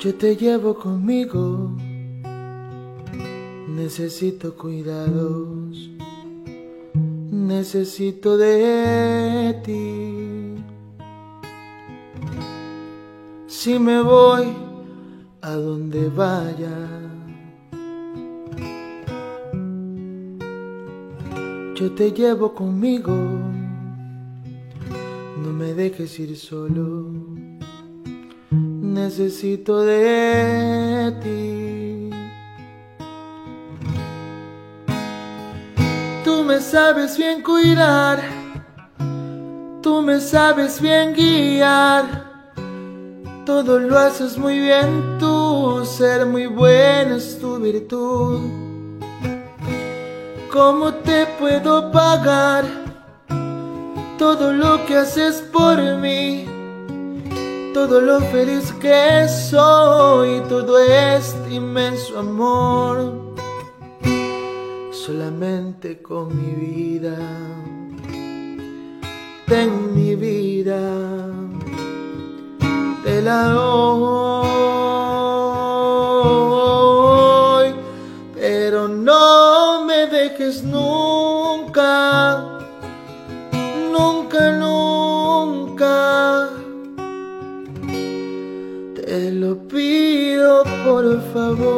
Yo te llevo conmigo, necesito cuidados, necesito de ti. Si me voy a donde vaya, yo te llevo conmigo, no me dejes ir solo necesito de ti. Tú me sabes bien cuidar, tú me sabes bien guiar. Todo lo haces muy bien tú, ser muy bueno es tu virtud. ¿Cómo te puedo pagar todo lo que haces por mí? Todo lo feliz que soy, todo este inmenso amor, solamente con mi vida, ten mi vida, te la doy, pero no me dejes nunca, nunca, nunca. Te lo pido por favor.